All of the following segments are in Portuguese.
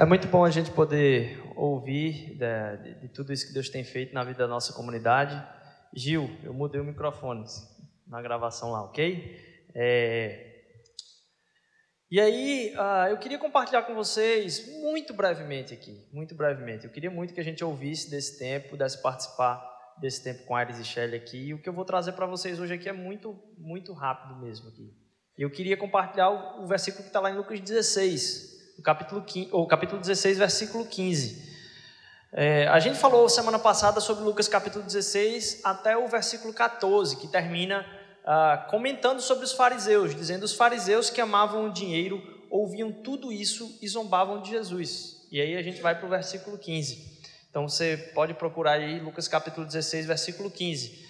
É muito bom a gente poder ouvir de, de, de, tudo isso que Deus tem feito na vida da nossa comunidade. Gil, eu mudei o microfone na gravação lá, ok? É... E aí, uh, eu queria compartilhar com vocês muito brevemente aqui, muito brevemente. Eu queria muito que a gente ouvisse desse tempo, pudesse participar desse tempo com Aires e Shelley aqui. E o que eu vou trazer para vocês hoje aqui é muito, muito rápido mesmo aqui. Eu queria compartilhar o, o versículo que está lá em Lucas 16, capítulo, 15, ou capítulo 16, versículo 15. É, a gente falou semana passada sobre Lucas capítulo 16 até o versículo 14, que termina ah, comentando sobre os fariseus, dizendo os fariseus que amavam o dinheiro ouviam tudo isso e zombavam de Jesus. E aí a gente vai para o versículo 15. Então você pode procurar aí Lucas capítulo 16, versículo 15.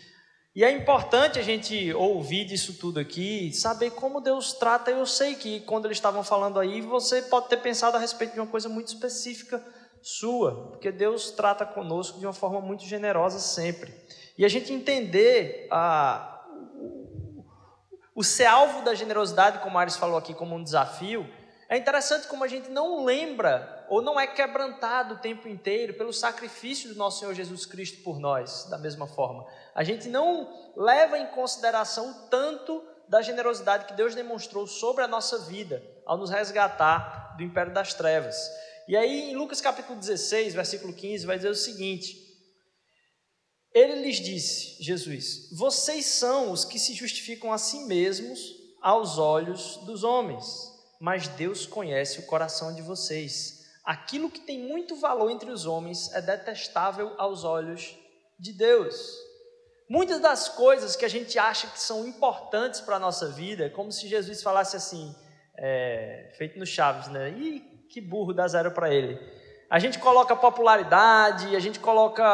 E é importante a gente ouvir disso tudo aqui, saber como Deus trata. Eu sei que quando eles estavam falando aí, você pode ter pensado a respeito de uma coisa muito específica sua, porque Deus trata conosco de uma forma muito generosa sempre. E a gente entender a, o ser alvo da generosidade, como Ares falou aqui, como um desafio, é interessante como a gente não lembra ou não é quebrantado o tempo inteiro pelo sacrifício do nosso Senhor Jesus Cristo por nós, da mesma forma. A gente não leva em consideração o tanto da generosidade que Deus demonstrou sobre a nossa vida ao nos resgatar do império das trevas. E aí, em Lucas capítulo 16, versículo 15, vai dizer o seguinte: Ele lhes disse, Jesus, vocês são os que se justificam a si mesmos aos olhos dos homens mas Deus conhece o coração de vocês. Aquilo que tem muito valor entre os homens é detestável aos olhos de Deus. Muitas das coisas que a gente acha que são importantes para a nossa vida, é como se Jesus falasse assim, é, feito no Chaves, né? Ih, que burro dá zero para ele. A gente coloca popularidade, a gente coloca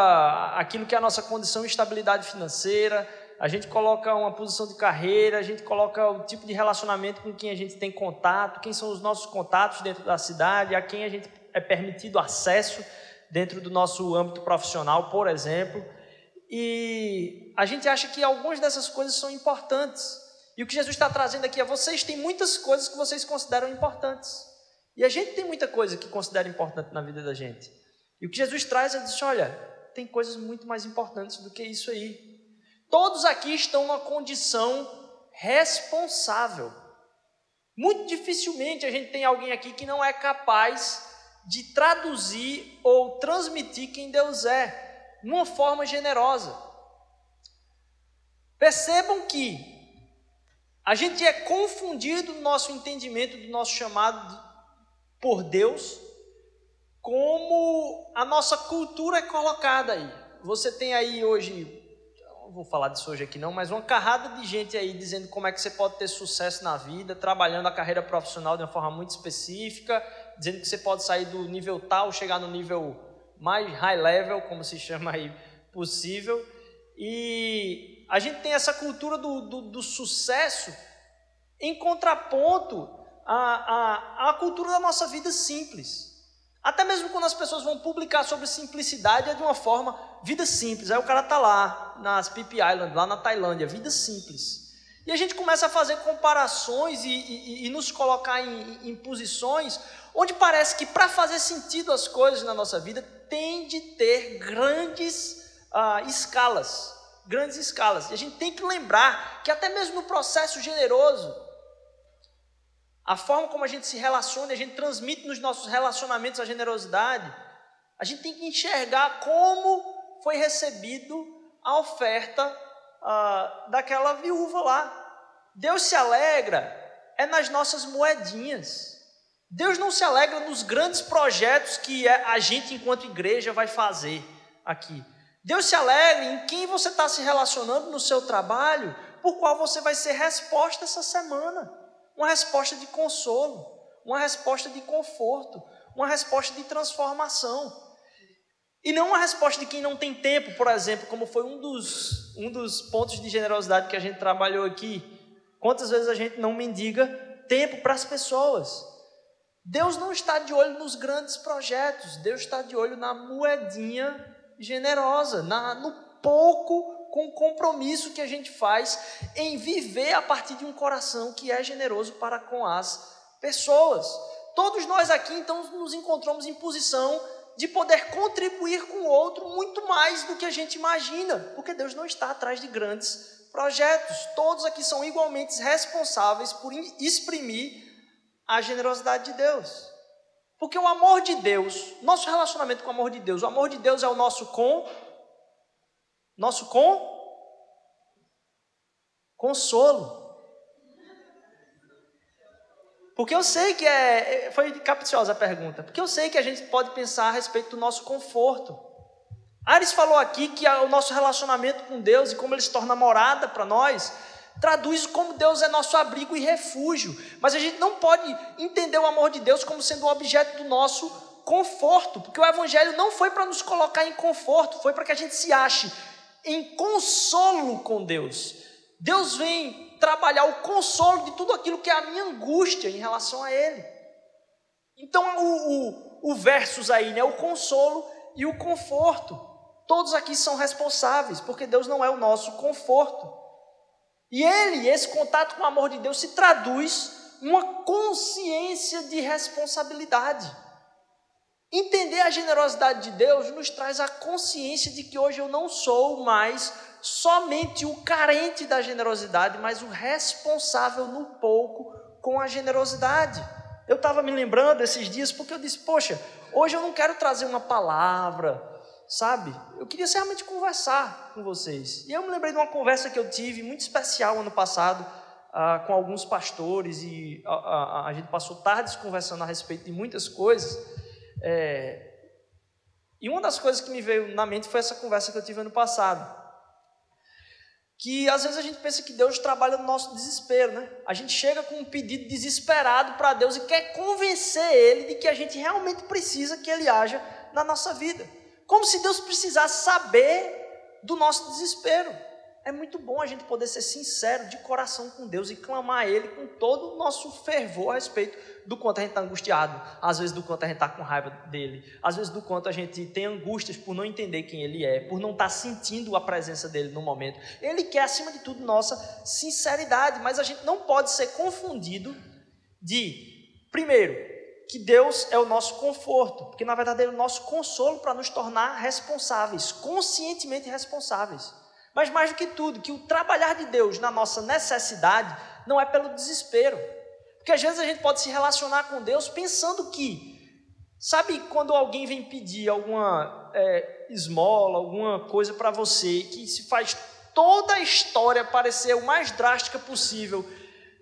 aquilo que é a nossa condição de estabilidade financeira, a gente coloca uma posição de carreira, a gente coloca o tipo de relacionamento com quem a gente tem contato, quem são os nossos contatos dentro da cidade, a quem a gente é permitido acesso dentro do nosso âmbito profissional, por exemplo. E a gente acha que algumas dessas coisas são importantes. E o que Jesus está trazendo aqui é: vocês têm muitas coisas que vocês consideram importantes. E a gente tem muita coisa que considera importante na vida da gente. E o que Jesus traz é dizer: olha, tem coisas muito mais importantes do que isso aí. Todos aqui estão numa condição responsável. Muito dificilmente a gente tem alguém aqui que não é capaz de traduzir ou transmitir quem Deus é, numa forma generosa. Percebam que a gente é confundido no nosso entendimento do nosso chamado por Deus, como a nossa cultura é colocada aí. Você tem aí hoje não vou falar disso hoje aqui não, mas uma carrada de gente aí dizendo como é que você pode ter sucesso na vida, trabalhando a carreira profissional de uma forma muito específica, dizendo que você pode sair do nível tal, chegar no nível mais high level, como se chama aí, possível. E a gente tem essa cultura do, do, do sucesso em contraponto à, à, à cultura da nossa vida simples. Até mesmo quando as pessoas vão publicar sobre simplicidade, é de uma forma, vida simples. Aí o cara está lá, nas Pip Island, lá na Tailândia, vida simples. E a gente começa a fazer comparações e, e, e nos colocar em, em posições onde parece que para fazer sentido as coisas na nossa vida, tem de ter grandes ah, escalas. Grandes escalas. E a gente tem que lembrar que até mesmo no processo generoso, a forma como a gente se relaciona, a gente transmite nos nossos relacionamentos a generosidade, a gente tem que enxergar como foi recebido a oferta ah, daquela viúva lá. Deus se alegra é nas nossas moedinhas. Deus não se alegra nos grandes projetos que é, a gente, enquanto igreja, vai fazer aqui. Deus se alegra em quem você está se relacionando no seu trabalho, por qual você vai ser resposta essa semana uma resposta de consolo, uma resposta de conforto, uma resposta de transformação. E não uma resposta de quem não tem tempo, por exemplo, como foi um dos, um dos pontos de generosidade que a gente trabalhou aqui. Quantas vezes a gente não mendiga tempo para as pessoas? Deus não está de olho nos grandes projetos, Deus está de olho na moedinha generosa, na, no pouco com compromisso que a gente faz em viver a partir de um coração que é generoso para com as pessoas. Todos nós aqui, então, nos encontramos em posição de poder contribuir com o outro muito mais do que a gente imagina, porque Deus não está atrás de grandes projetos. Todos aqui são igualmente responsáveis por exprimir a generosidade de Deus. Porque o amor de Deus, nosso relacionamento com o amor de Deus, o amor de Deus é o nosso com, nosso com, consolo. Porque eu sei que é. Foi capciosa a pergunta. Porque eu sei que a gente pode pensar a respeito do nosso conforto. Ares falou aqui que o nosso relacionamento com Deus e como ele se torna morada para nós, traduz como Deus é nosso abrigo e refúgio. Mas a gente não pode entender o amor de Deus como sendo objeto do nosso conforto, porque o Evangelho não foi para nos colocar em conforto, foi para que a gente se ache em consolo com Deus. Deus vem trabalhar o consolo de tudo aquilo que é a minha angústia em relação a Ele. Então, o, o, o versus aí, né? O consolo e o conforto. Todos aqui são responsáveis, porque Deus não é o nosso conforto. E Ele, esse contato com o amor de Deus, se traduz uma consciência de responsabilidade. Entender a generosidade de Deus nos traz a consciência de que hoje eu não sou mais somente o carente da generosidade, mas o responsável no pouco com a generosidade. Eu estava me lembrando esses dias porque eu disse: Poxa, hoje eu não quero trazer uma palavra, sabe? Eu queria realmente conversar com vocês. E eu me lembrei de uma conversa que eu tive muito especial ano passado ah, com alguns pastores e a, a, a, gente passou tardes conversando a respeito de muitas coisas. É, e uma das coisas que me veio na mente foi essa conversa que eu tive ano passado que às vezes a gente pensa que Deus trabalha no nosso desespero, né? A gente chega com um pedido desesperado para Deus e quer convencer Ele de que a gente realmente precisa que Ele haja na nossa vida. Como se Deus precisasse saber do nosso desespero. É muito bom a gente poder ser sincero de coração com Deus e clamar a Ele com todo o nosso fervor a respeito do quanto a gente está angustiado, às vezes do quanto a gente está com raiva dele, às vezes do quanto a gente tem angústias por não entender quem ele é, por não estar tá sentindo a presença dele no momento. Ele quer, acima de tudo, nossa sinceridade, mas a gente não pode ser confundido de, primeiro, que Deus é o nosso conforto, porque na verdade é o nosso consolo para nos tornar responsáveis, conscientemente responsáveis. Mas mais do que tudo, que o trabalhar de Deus na nossa necessidade não é pelo desespero, porque às vezes a gente pode se relacionar com Deus pensando que, sabe, quando alguém vem pedir alguma é, esmola, alguma coisa para você, que se faz toda a história parecer o mais drástica possível,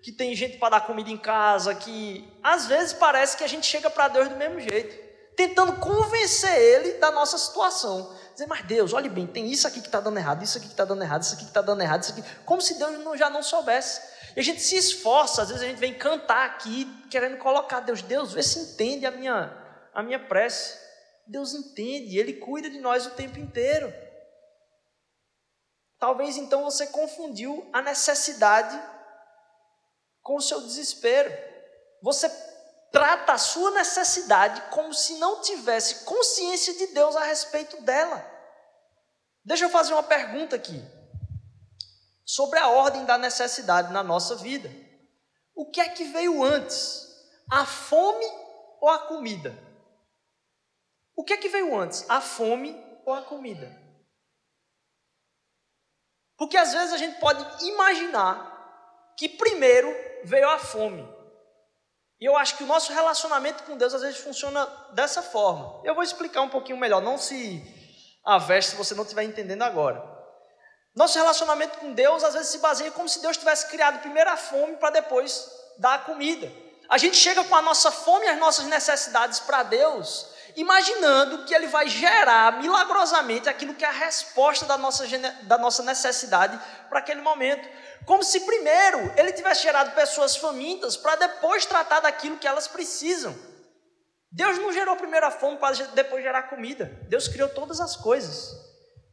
que tem gente para dar comida em casa, que às vezes parece que a gente chega para Deus do mesmo jeito, tentando convencer Ele da nossa situação. Dizer, mas Deus, olhe bem, tem isso aqui que está dando errado, isso aqui que está dando errado, isso aqui que está dando errado, isso aqui. Como se Deus não, já não soubesse. E a gente se esforça, às vezes a gente vem cantar aqui, querendo colocar Deus, Deus, vê se entende a minha, a minha prece. Deus entende, Ele cuida de nós o tempo inteiro. Talvez então você confundiu a necessidade com o seu desespero. Você trata a sua necessidade como se não tivesse consciência de Deus a respeito dela. Deixa eu fazer uma pergunta aqui sobre a ordem da necessidade na nossa vida. O que é que veio antes? A fome ou a comida? O que é que veio antes? A fome ou a comida? Porque às vezes a gente pode imaginar que primeiro veio a fome. E eu acho que o nosso relacionamento com Deus às vezes funciona dessa forma. Eu vou explicar um pouquinho melhor, não se aveste se você não estiver entendendo agora. Nosso relacionamento com Deus às vezes se baseia como se Deus tivesse criado primeiro a fome para depois dar a comida. A gente chega com a nossa fome e as nossas necessidades para Deus, imaginando que Ele vai gerar milagrosamente aquilo que é a resposta da nossa, da nossa necessidade para aquele momento. Como se primeiro Ele tivesse gerado pessoas famintas para depois tratar daquilo que elas precisam. Deus não gerou primeiro a fome para depois gerar comida. Deus criou todas as coisas.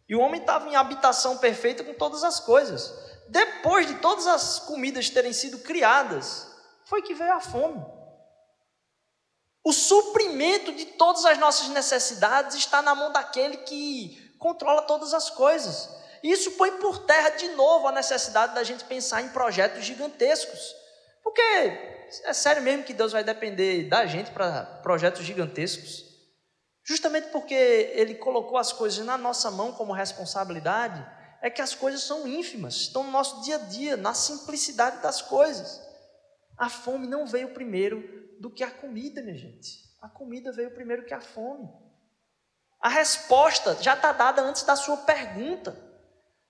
E o homem estava em habitação perfeita com todas as coisas. Depois de todas as comidas terem sido criadas, foi que veio a fome. O suprimento de todas as nossas necessidades está na mão daquele que controla todas as coisas. Isso põe por terra de novo a necessidade da gente pensar em projetos gigantescos. Porque é sério mesmo que Deus vai depender da gente para projetos gigantescos? Justamente porque Ele colocou as coisas na nossa mão como responsabilidade, é que as coisas são ínfimas, estão no nosso dia a dia, na simplicidade das coisas. A fome não veio primeiro do que a comida, minha gente. A comida veio primeiro que a fome. A resposta já está dada antes da sua pergunta.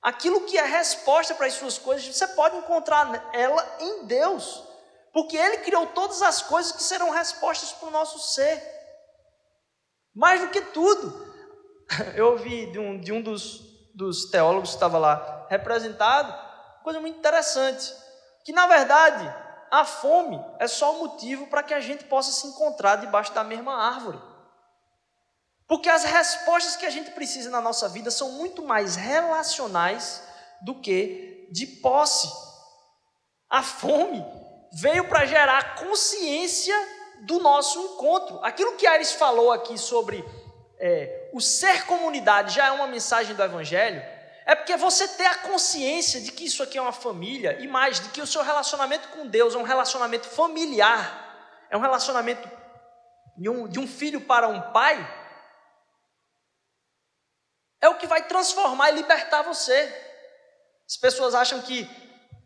Aquilo que é resposta para as suas coisas, você pode encontrar ela em Deus, porque Ele criou todas as coisas que serão respostas para o nosso ser. Mais do que tudo, eu ouvi de um, de um dos, dos teólogos que estava lá representado, coisa muito interessante, que na verdade a fome é só o motivo para que a gente possa se encontrar debaixo da mesma árvore. Porque as respostas que a gente precisa na nossa vida são muito mais relacionais do que de posse. A fome veio para gerar consciência do nosso encontro. Aquilo que Ares falou aqui sobre é, o ser comunidade já é uma mensagem do Evangelho. É porque você ter a consciência de que isso aqui é uma família e mais, de que o seu relacionamento com Deus é um relacionamento familiar, é um relacionamento de um, de um filho para um pai, é o que vai transformar e libertar você. As pessoas acham que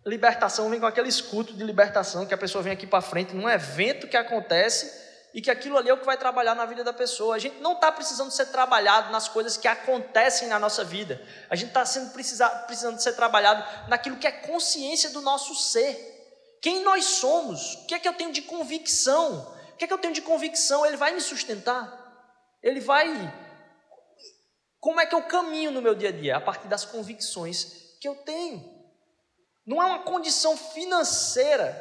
libertação vem com aquele escudo de libertação, que a pessoa vem aqui para frente num evento que acontece e que aquilo ali é o que vai trabalhar na vida da pessoa. A gente não está precisando ser trabalhado nas coisas que acontecem na nossa vida. A gente está sendo precisa, precisando ser trabalhado naquilo que é consciência do nosso ser. Quem nós somos? O que é que eu tenho de convicção? O que é que eu tenho de convicção? Ele vai me sustentar? Ele vai como é que eu caminho no meu dia a dia? A partir das convicções que eu tenho. Não é uma condição financeira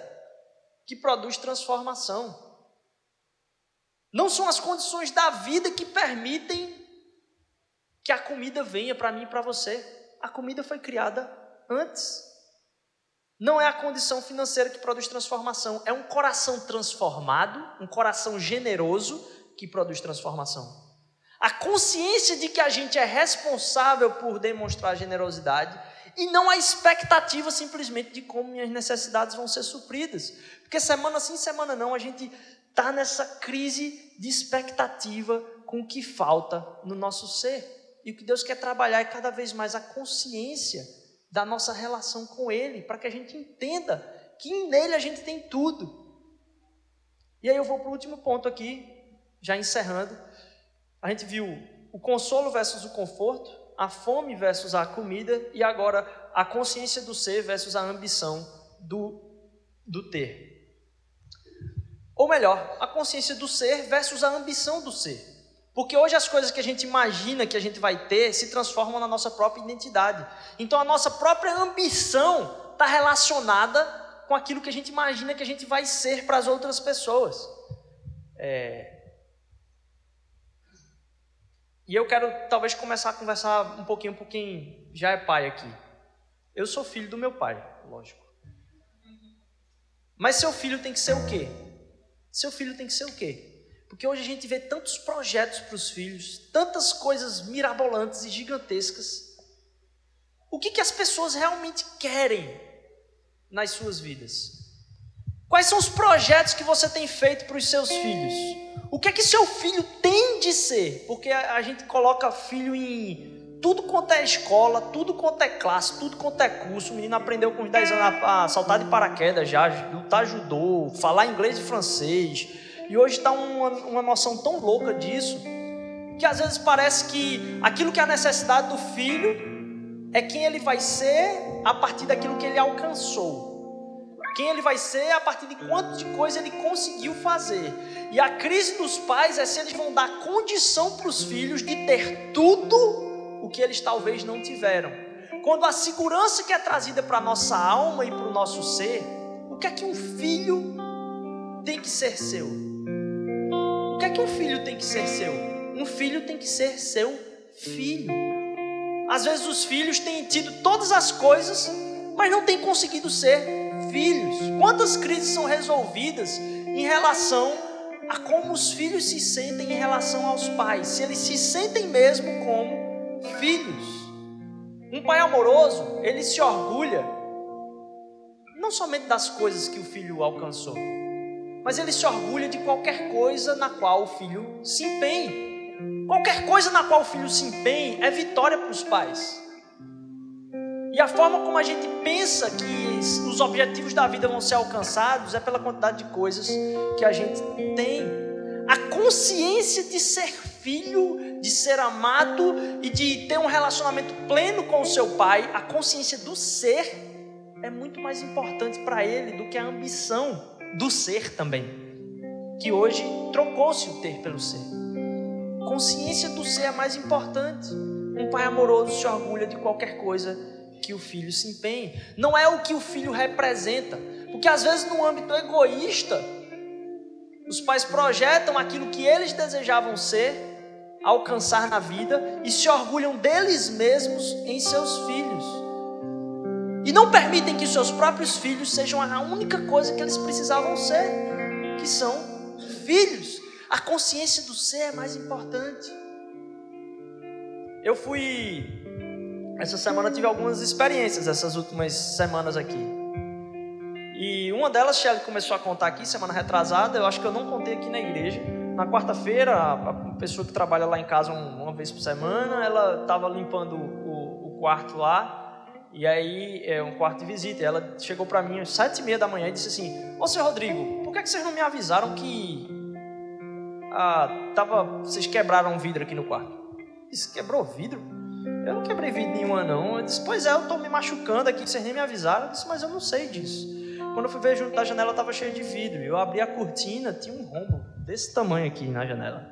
que produz transformação. Não são as condições da vida que permitem que a comida venha para mim e para você. A comida foi criada antes. Não é a condição financeira que produz transformação, é um coração transformado, um coração generoso que produz transformação. A consciência de que a gente é responsável por demonstrar generosidade e não a expectativa simplesmente de como minhas necessidades vão ser supridas. Porque semana sim, semana não, a gente está nessa crise de expectativa com o que falta no nosso ser. E o que Deus quer trabalhar é cada vez mais a consciência da nossa relação com Ele, para que a gente entenda que nele a gente tem tudo. E aí eu vou para o último ponto aqui, já encerrando a gente viu o consolo versus o conforto, a fome versus a comida e agora a consciência do ser versus a ambição do, do ter. Ou melhor, a consciência do ser versus a ambição do ser. Porque hoje as coisas que a gente imagina que a gente vai ter se transformam na nossa própria identidade. Então a nossa própria ambição está relacionada com aquilo que a gente imagina que a gente vai ser para as outras pessoas. É, e eu quero talvez começar a conversar um pouquinho com quem já é pai aqui. Eu sou filho do meu pai, lógico. Mas seu filho tem que ser o quê? Seu filho tem que ser o quê? Porque hoje a gente vê tantos projetos para os filhos, tantas coisas mirabolantes e gigantescas. O que, que as pessoas realmente querem nas suas vidas? Quais são os projetos que você tem feito para os seus filhos? O que é que seu filho tem de ser? Porque a, gente coloca filho em tudo quanto é escola, tudo quanto é classe, tudo quanto é curso. O menino aprendeu com 10 anos a, saltar de paraquedas já, lutar judô, falar inglês e francês. E hoje está uma, uma noção tão louca disso que às vezes parece que aquilo que é a necessidade do filho é quem ele vai ser a partir daquilo que ele alcançou quem ele vai ser a partir de quanto de coisa ele conseguiu fazer. E a crise dos pais é se eles vão dar condição para os filhos de ter tudo o que eles talvez não tiveram. Quando a segurança que é trazida para a nossa alma e para o nosso ser, o que é que um filho tem que ser seu? O que é que um filho tem que ser seu? Um filho tem que ser seu filho. Às vezes os filhos têm tido todas as coisas, mas não têm conseguido ser filhos. Quantas crises são resolvidas em relação a como os filhos se sentem em relação aos pais? Se eles se sentem mesmo como filhos. Um pai amoroso, ele se orgulha não somente das coisas que o filho alcançou, mas ele se orgulha de qualquer coisa na qual o filho se empenhe. Qualquer coisa na qual o filho se empenhe é vitória para os pais. E a forma como a gente pensa que os objetivos da vida vão ser alcançados é pela quantidade de coisas que a gente tem. A consciência de ser filho, de ser amado e de ter um relacionamento pleno com o seu pai, a consciência do ser é muito mais importante para ele do que a ambição do ser também, que hoje trocou-se o ter pelo ser. Consciência do ser é mais importante. Um pai amoroso se orgulha de qualquer coisa que o filho se empenhe. Não é o que o filho representa, porque às vezes no âmbito egoísta, os pais projetam aquilo que eles desejavam ser, alcançar na vida e se orgulham deles mesmos em seus filhos. E não permitem que seus próprios filhos sejam a única coisa que eles precisavam ser, que são filhos. A consciência do ser é mais importante. Eu fui. Essa semana tive algumas experiências, essas últimas semanas aqui. E uma delas, Shelly começou a contar aqui, semana retrasada, eu acho que eu não contei aqui na igreja. Na quarta-feira, a pessoa que trabalha lá em casa uma vez por semana, ela estava limpando o, o quarto lá e aí, é um quarto de visita. E ela chegou para mim às sete e meia da manhã e disse assim: Ô, seu Rodrigo, por que, que vocês não me avisaram que ah, tava, vocês quebraram um vidro aqui no quarto? Eu disse: Quebrou vidro? Eu não quebrei vidro nenhuma, não. Eu disse: Pois é, eu tô me machucando aqui, vocês nem me avisaram. Eu disse: Mas eu não sei disso. Quando eu fui ver junto da janela, estava cheio de vidro. Eu abri a cortina, tinha um rombo desse tamanho aqui na janela.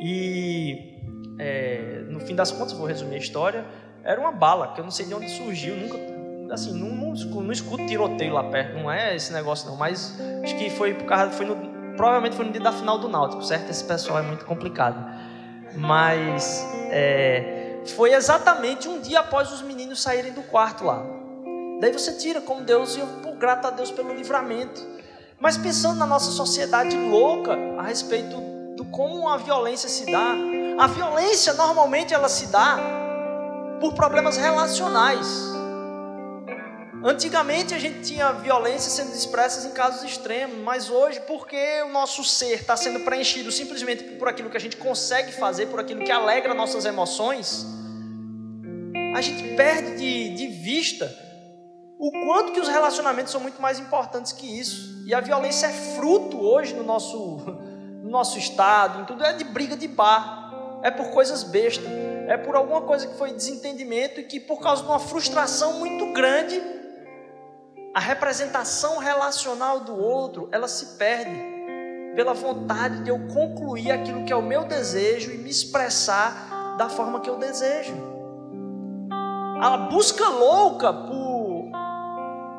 E é, no fim das contas, vou resumir a história era uma bala, que eu não sei de onde surgiu, nunca. Assim, não, não, não escuto tiroteio lá perto, não é esse negócio não, mas acho que foi por causa. Foi no, provavelmente foi no dia da final do Náutico, certo? Esse pessoal é muito complicado. Mas é, foi exatamente um dia após os meninos saírem do quarto lá. Daí você tira como Deus, e eu, pô, grato a Deus pelo livramento. Mas pensando na nossa sociedade louca a respeito do como a violência se dá, a violência normalmente ela se dá por problemas relacionais. Antigamente a gente tinha violência sendo expressas em casos extremos, mas hoje, porque o nosso ser está sendo preenchido simplesmente por aquilo que a gente consegue fazer, por aquilo que alegra nossas emoções, a gente perde de, de vista o quanto que os relacionamentos são muito mais importantes que isso. E a violência é fruto hoje no nosso, no nosso estado, em tudo, é de briga de bar, é por coisas bestas é por alguma coisa que foi desentendimento e que por causa de uma frustração muito grande, a representação relacional do outro, ela se perde pela vontade de eu concluir aquilo que é o meu desejo e me expressar da forma que eu desejo. A busca louca por,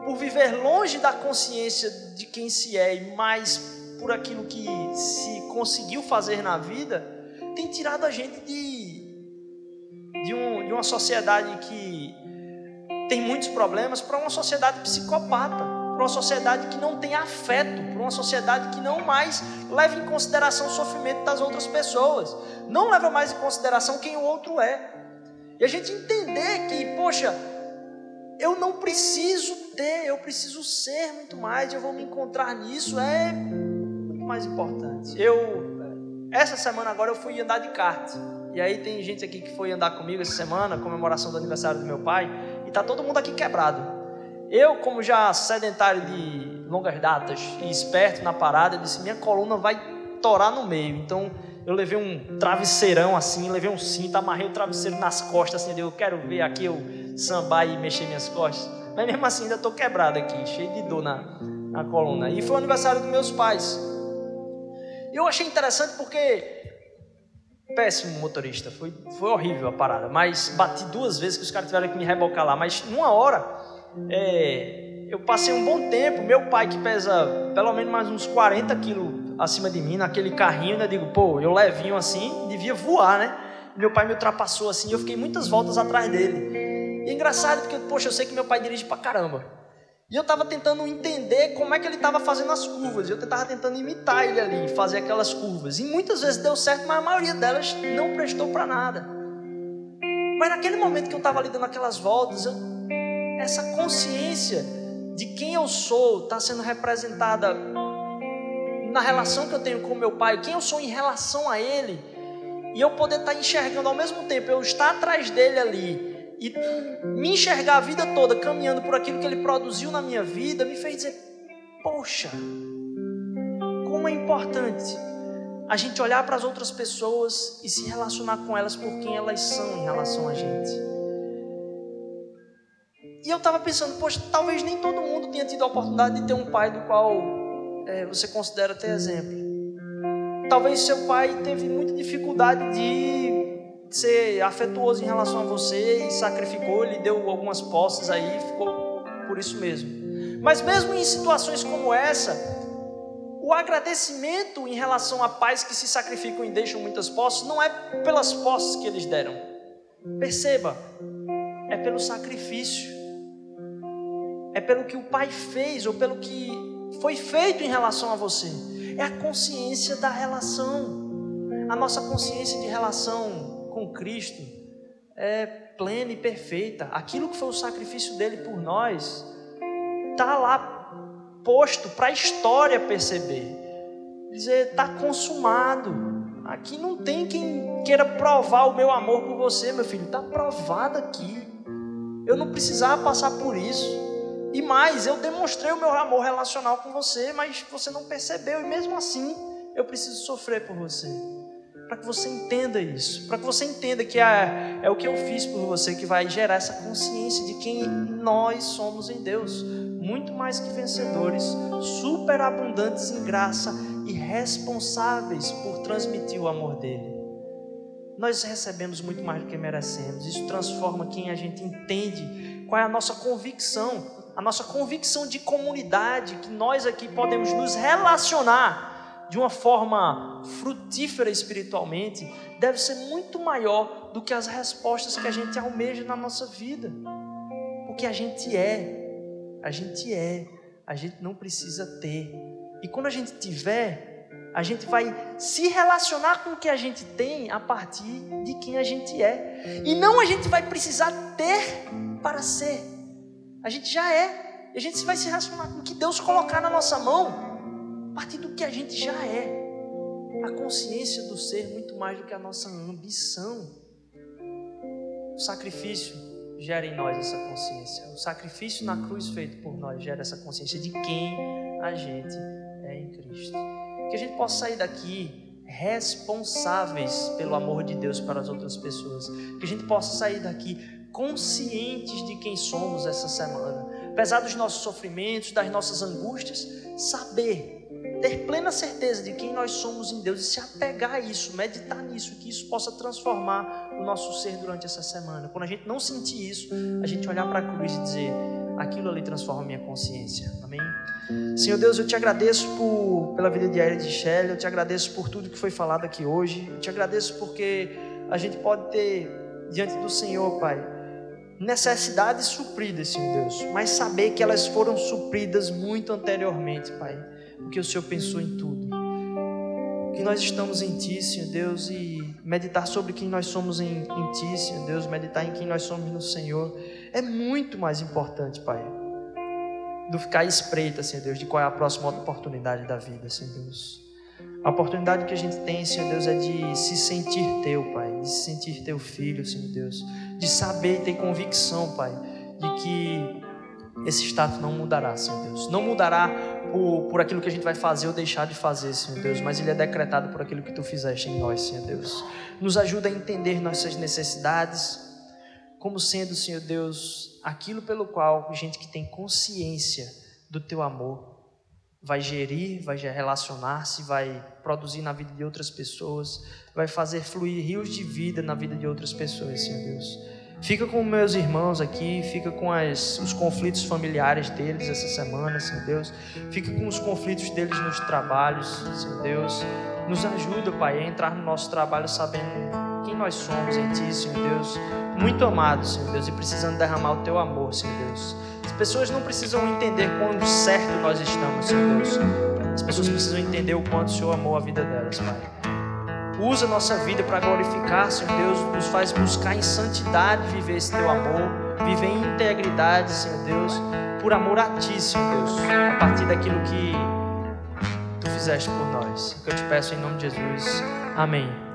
por viver longe da consciência de quem se é e mais por aquilo que se conseguiu fazer na vida, tem tirado a gente de de, um, de uma sociedade que tem muitos problemas para uma sociedade psicopata, para uma sociedade que não tem afeto, para uma sociedade que não mais leva em consideração o sofrimento das outras pessoas, não leva mais em consideração quem o outro é. E a gente entender que, poxa, eu não preciso ter, eu preciso ser muito mais, eu vou me encontrar nisso, é muito mais importante. Eu, essa semana agora eu fui andar de kart. E aí tem gente aqui que foi andar comigo essa semana, comemoração do aniversário do meu pai, e tá todo mundo aqui quebrado. Eu, como já sedentário de longas datas e esperto na parada, disse: minha coluna vai torar no meio. Então eu levei um travesseirão assim, levei um cinto, amarrei o travesseiro nas costas, assim, eu quero ver aqui eu sambar e mexer minhas costas. Mas mesmo assim ainda estou quebrado aqui, cheio de dor na, na coluna. E foi o aniversário dos meus pais. Eu achei interessante porque péssimo motorista, foi, foi horrível a parada, mas bati duas vezes que os caras tiveram que me rebocar lá, mas numa hora, é, eu passei um bom tempo, meu pai que pesa pelo menos mais uns 40 quilos acima de mim, naquele carrinho, né, digo, pô, eu levinho assim, devia voar, né, meu pai me ultrapassou assim, eu fiquei muitas voltas atrás dele, e é engraçado porque, poxa, eu sei que meu pai dirige pra caramba, e eu estava tentando entender como é que ele estava fazendo as curvas. Eu estava tentando imitar ele ali, fazer aquelas curvas. E muitas vezes deu certo, mas a maioria delas não prestou para nada. Mas naquele momento que eu estava ali dando aquelas voltas, eu, essa consciência de quem eu sou está sendo representada na relação que eu tenho com meu pai, quem eu sou em relação a ele, e eu poder estar tá enxergando ao mesmo tempo, eu estar atrás dele ali e me enxergar a vida toda caminhando por aquilo que ele produziu na minha vida, me fez dizer: poxa, como é importante a gente olhar para as outras pessoas e se relacionar com elas por quem elas são em relação a gente. E eu estava pensando, poxa, talvez nem todo mundo tenha tido a oportunidade de ter um pai do qual é, você considera ter exemplo. Talvez seu pai teve muita dificuldade de ser afetuoso em relação a você e sacrificou, ele deu algumas posses aí, ficou por isso mesmo. Mas mesmo em situações como essa, o agradecimento em relação a pais que se sacrificam e deixam muitas posses não é pelas posses que eles deram. Perceba, é pelo sacrifício. É pelo que o pai fez ou pelo que foi feito em relação a você. É a consciência da relação. A nossa consciência de relação com Cristo é plena e perfeita. Aquilo que foi o sacrifício dele por nós está lá posto para a história perceber. Dizer, está consumado. Aqui não tem quem queira provar o meu amor por você, meu filho. Está provado aqui. Eu não precisava passar por isso. E mais, eu demonstrei o meu amor relacional com você, mas você não percebeu. E mesmo assim, eu preciso sofrer por você. Para que você entenda isso. Para que você entenda que é, é o que eu fiz por você que vai gerar essa consciência de quem nós somos em Deus muito mais que vencedores, superabundantes em graça e responsáveis por transmitir o amor dele. Nós recebemos muito mais do que merecemos. Isso transforma quem a gente entende, qual é a nossa convicção, a nossa convicção de comunidade, que nós aqui podemos nos relacionar de uma forma frutífera espiritualmente, deve ser muito maior do que as respostas que a gente almeja na nossa vida. Porque a gente é a gente é, a gente não precisa ter. E quando a gente tiver, a gente vai se relacionar com o que a gente tem a partir de quem a gente é. E não a gente vai precisar ter para ser. A gente já é. E a gente vai se relacionar com o que Deus colocar na nossa mão partir do que a gente já é. A consciência do ser muito mais do que a nossa ambição. O sacrifício gera em nós essa consciência. O sacrifício na cruz feito por nós gera essa consciência de quem a gente é em Cristo. Que a gente possa sair daqui responsáveis pelo amor de Deus para as outras pessoas. Que a gente possa sair daqui conscientes de quem somos essa semana. Apesar dos nossos sofrimentos, das nossas angústias, saber ter plena certeza de quem nós somos em Deus e se apegar a isso, meditar nisso, que isso possa transformar o nosso ser durante essa semana. Quando a gente não sentir isso, a gente olhar para a cruz e dizer: aquilo ali transforma a minha consciência. Amém? Senhor Deus, eu te agradeço por, pela vida diária de Shelley, eu te agradeço por tudo que foi falado aqui hoje, eu te agradeço porque a gente pode ter diante do Senhor, Pai, necessidades supridas, Senhor Deus, mas saber que elas foram supridas muito anteriormente, Pai porque o Senhor pensou em tudo. Que nós estamos em Ti, Senhor Deus, e meditar sobre quem nós somos em, em Ti, Senhor Deus, meditar em quem nós somos no Senhor, é muito mais importante, Pai, do ficar espreita, Senhor Deus, de qual é a próxima oportunidade da vida, Senhor Deus. A oportunidade que a gente tem, Senhor Deus, é de se sentir Teu, Pai, de se sentir Teu filho, Senhor Deus, de saber e ter convicção, Pai, de que esse status não mudará, Senhor Deus. Não mudará por, por aquilo que a gente vai fazer ou deixar de fazer, Senhor Deus, mas ele é decretado por aquilo que tu fizeste em nós, Senhor Deus. Nos ajuda a entender nossas necessidades, como sendo, Senhor Deus, aquilo pelo qual gente que tem consciência do teu amor vai gerir, vai relacionar-se, vai produzir na vida de outras pessoas, vai fazer fluir rios de vida na vida de outras pessoas, Senhor Deus. Fica com meus irmãos aqui, fica com as, os conflitos familiares deles essa semana, Senhor Deus. Fica com os conflitos deles nos trabalhos, Senhor Deus. Nos ajuda, Pai, a entrar no nosso trabalho sabendo quem nós somos em Ti, Senhor Deus. Muito amados, Senhor Deus, e precisando derramar o Teu amor, Senhor Deus. As pessoas não precisam entender quão certo nós estamos, Senhor Deus. As pessoas precisam entender o quanto o Senhor amou a vida delas, Pai. Usa nossa vida para glorificar, Senhor Deus. Nos faz buscar em santidade viver esse teu amor, viver em integridade, Senhor Deus. por amor a Ti, Senhor Deus, a partir daquilo que Tu fizeste por nós. Que eu te peço em nome de Jesus. Amém.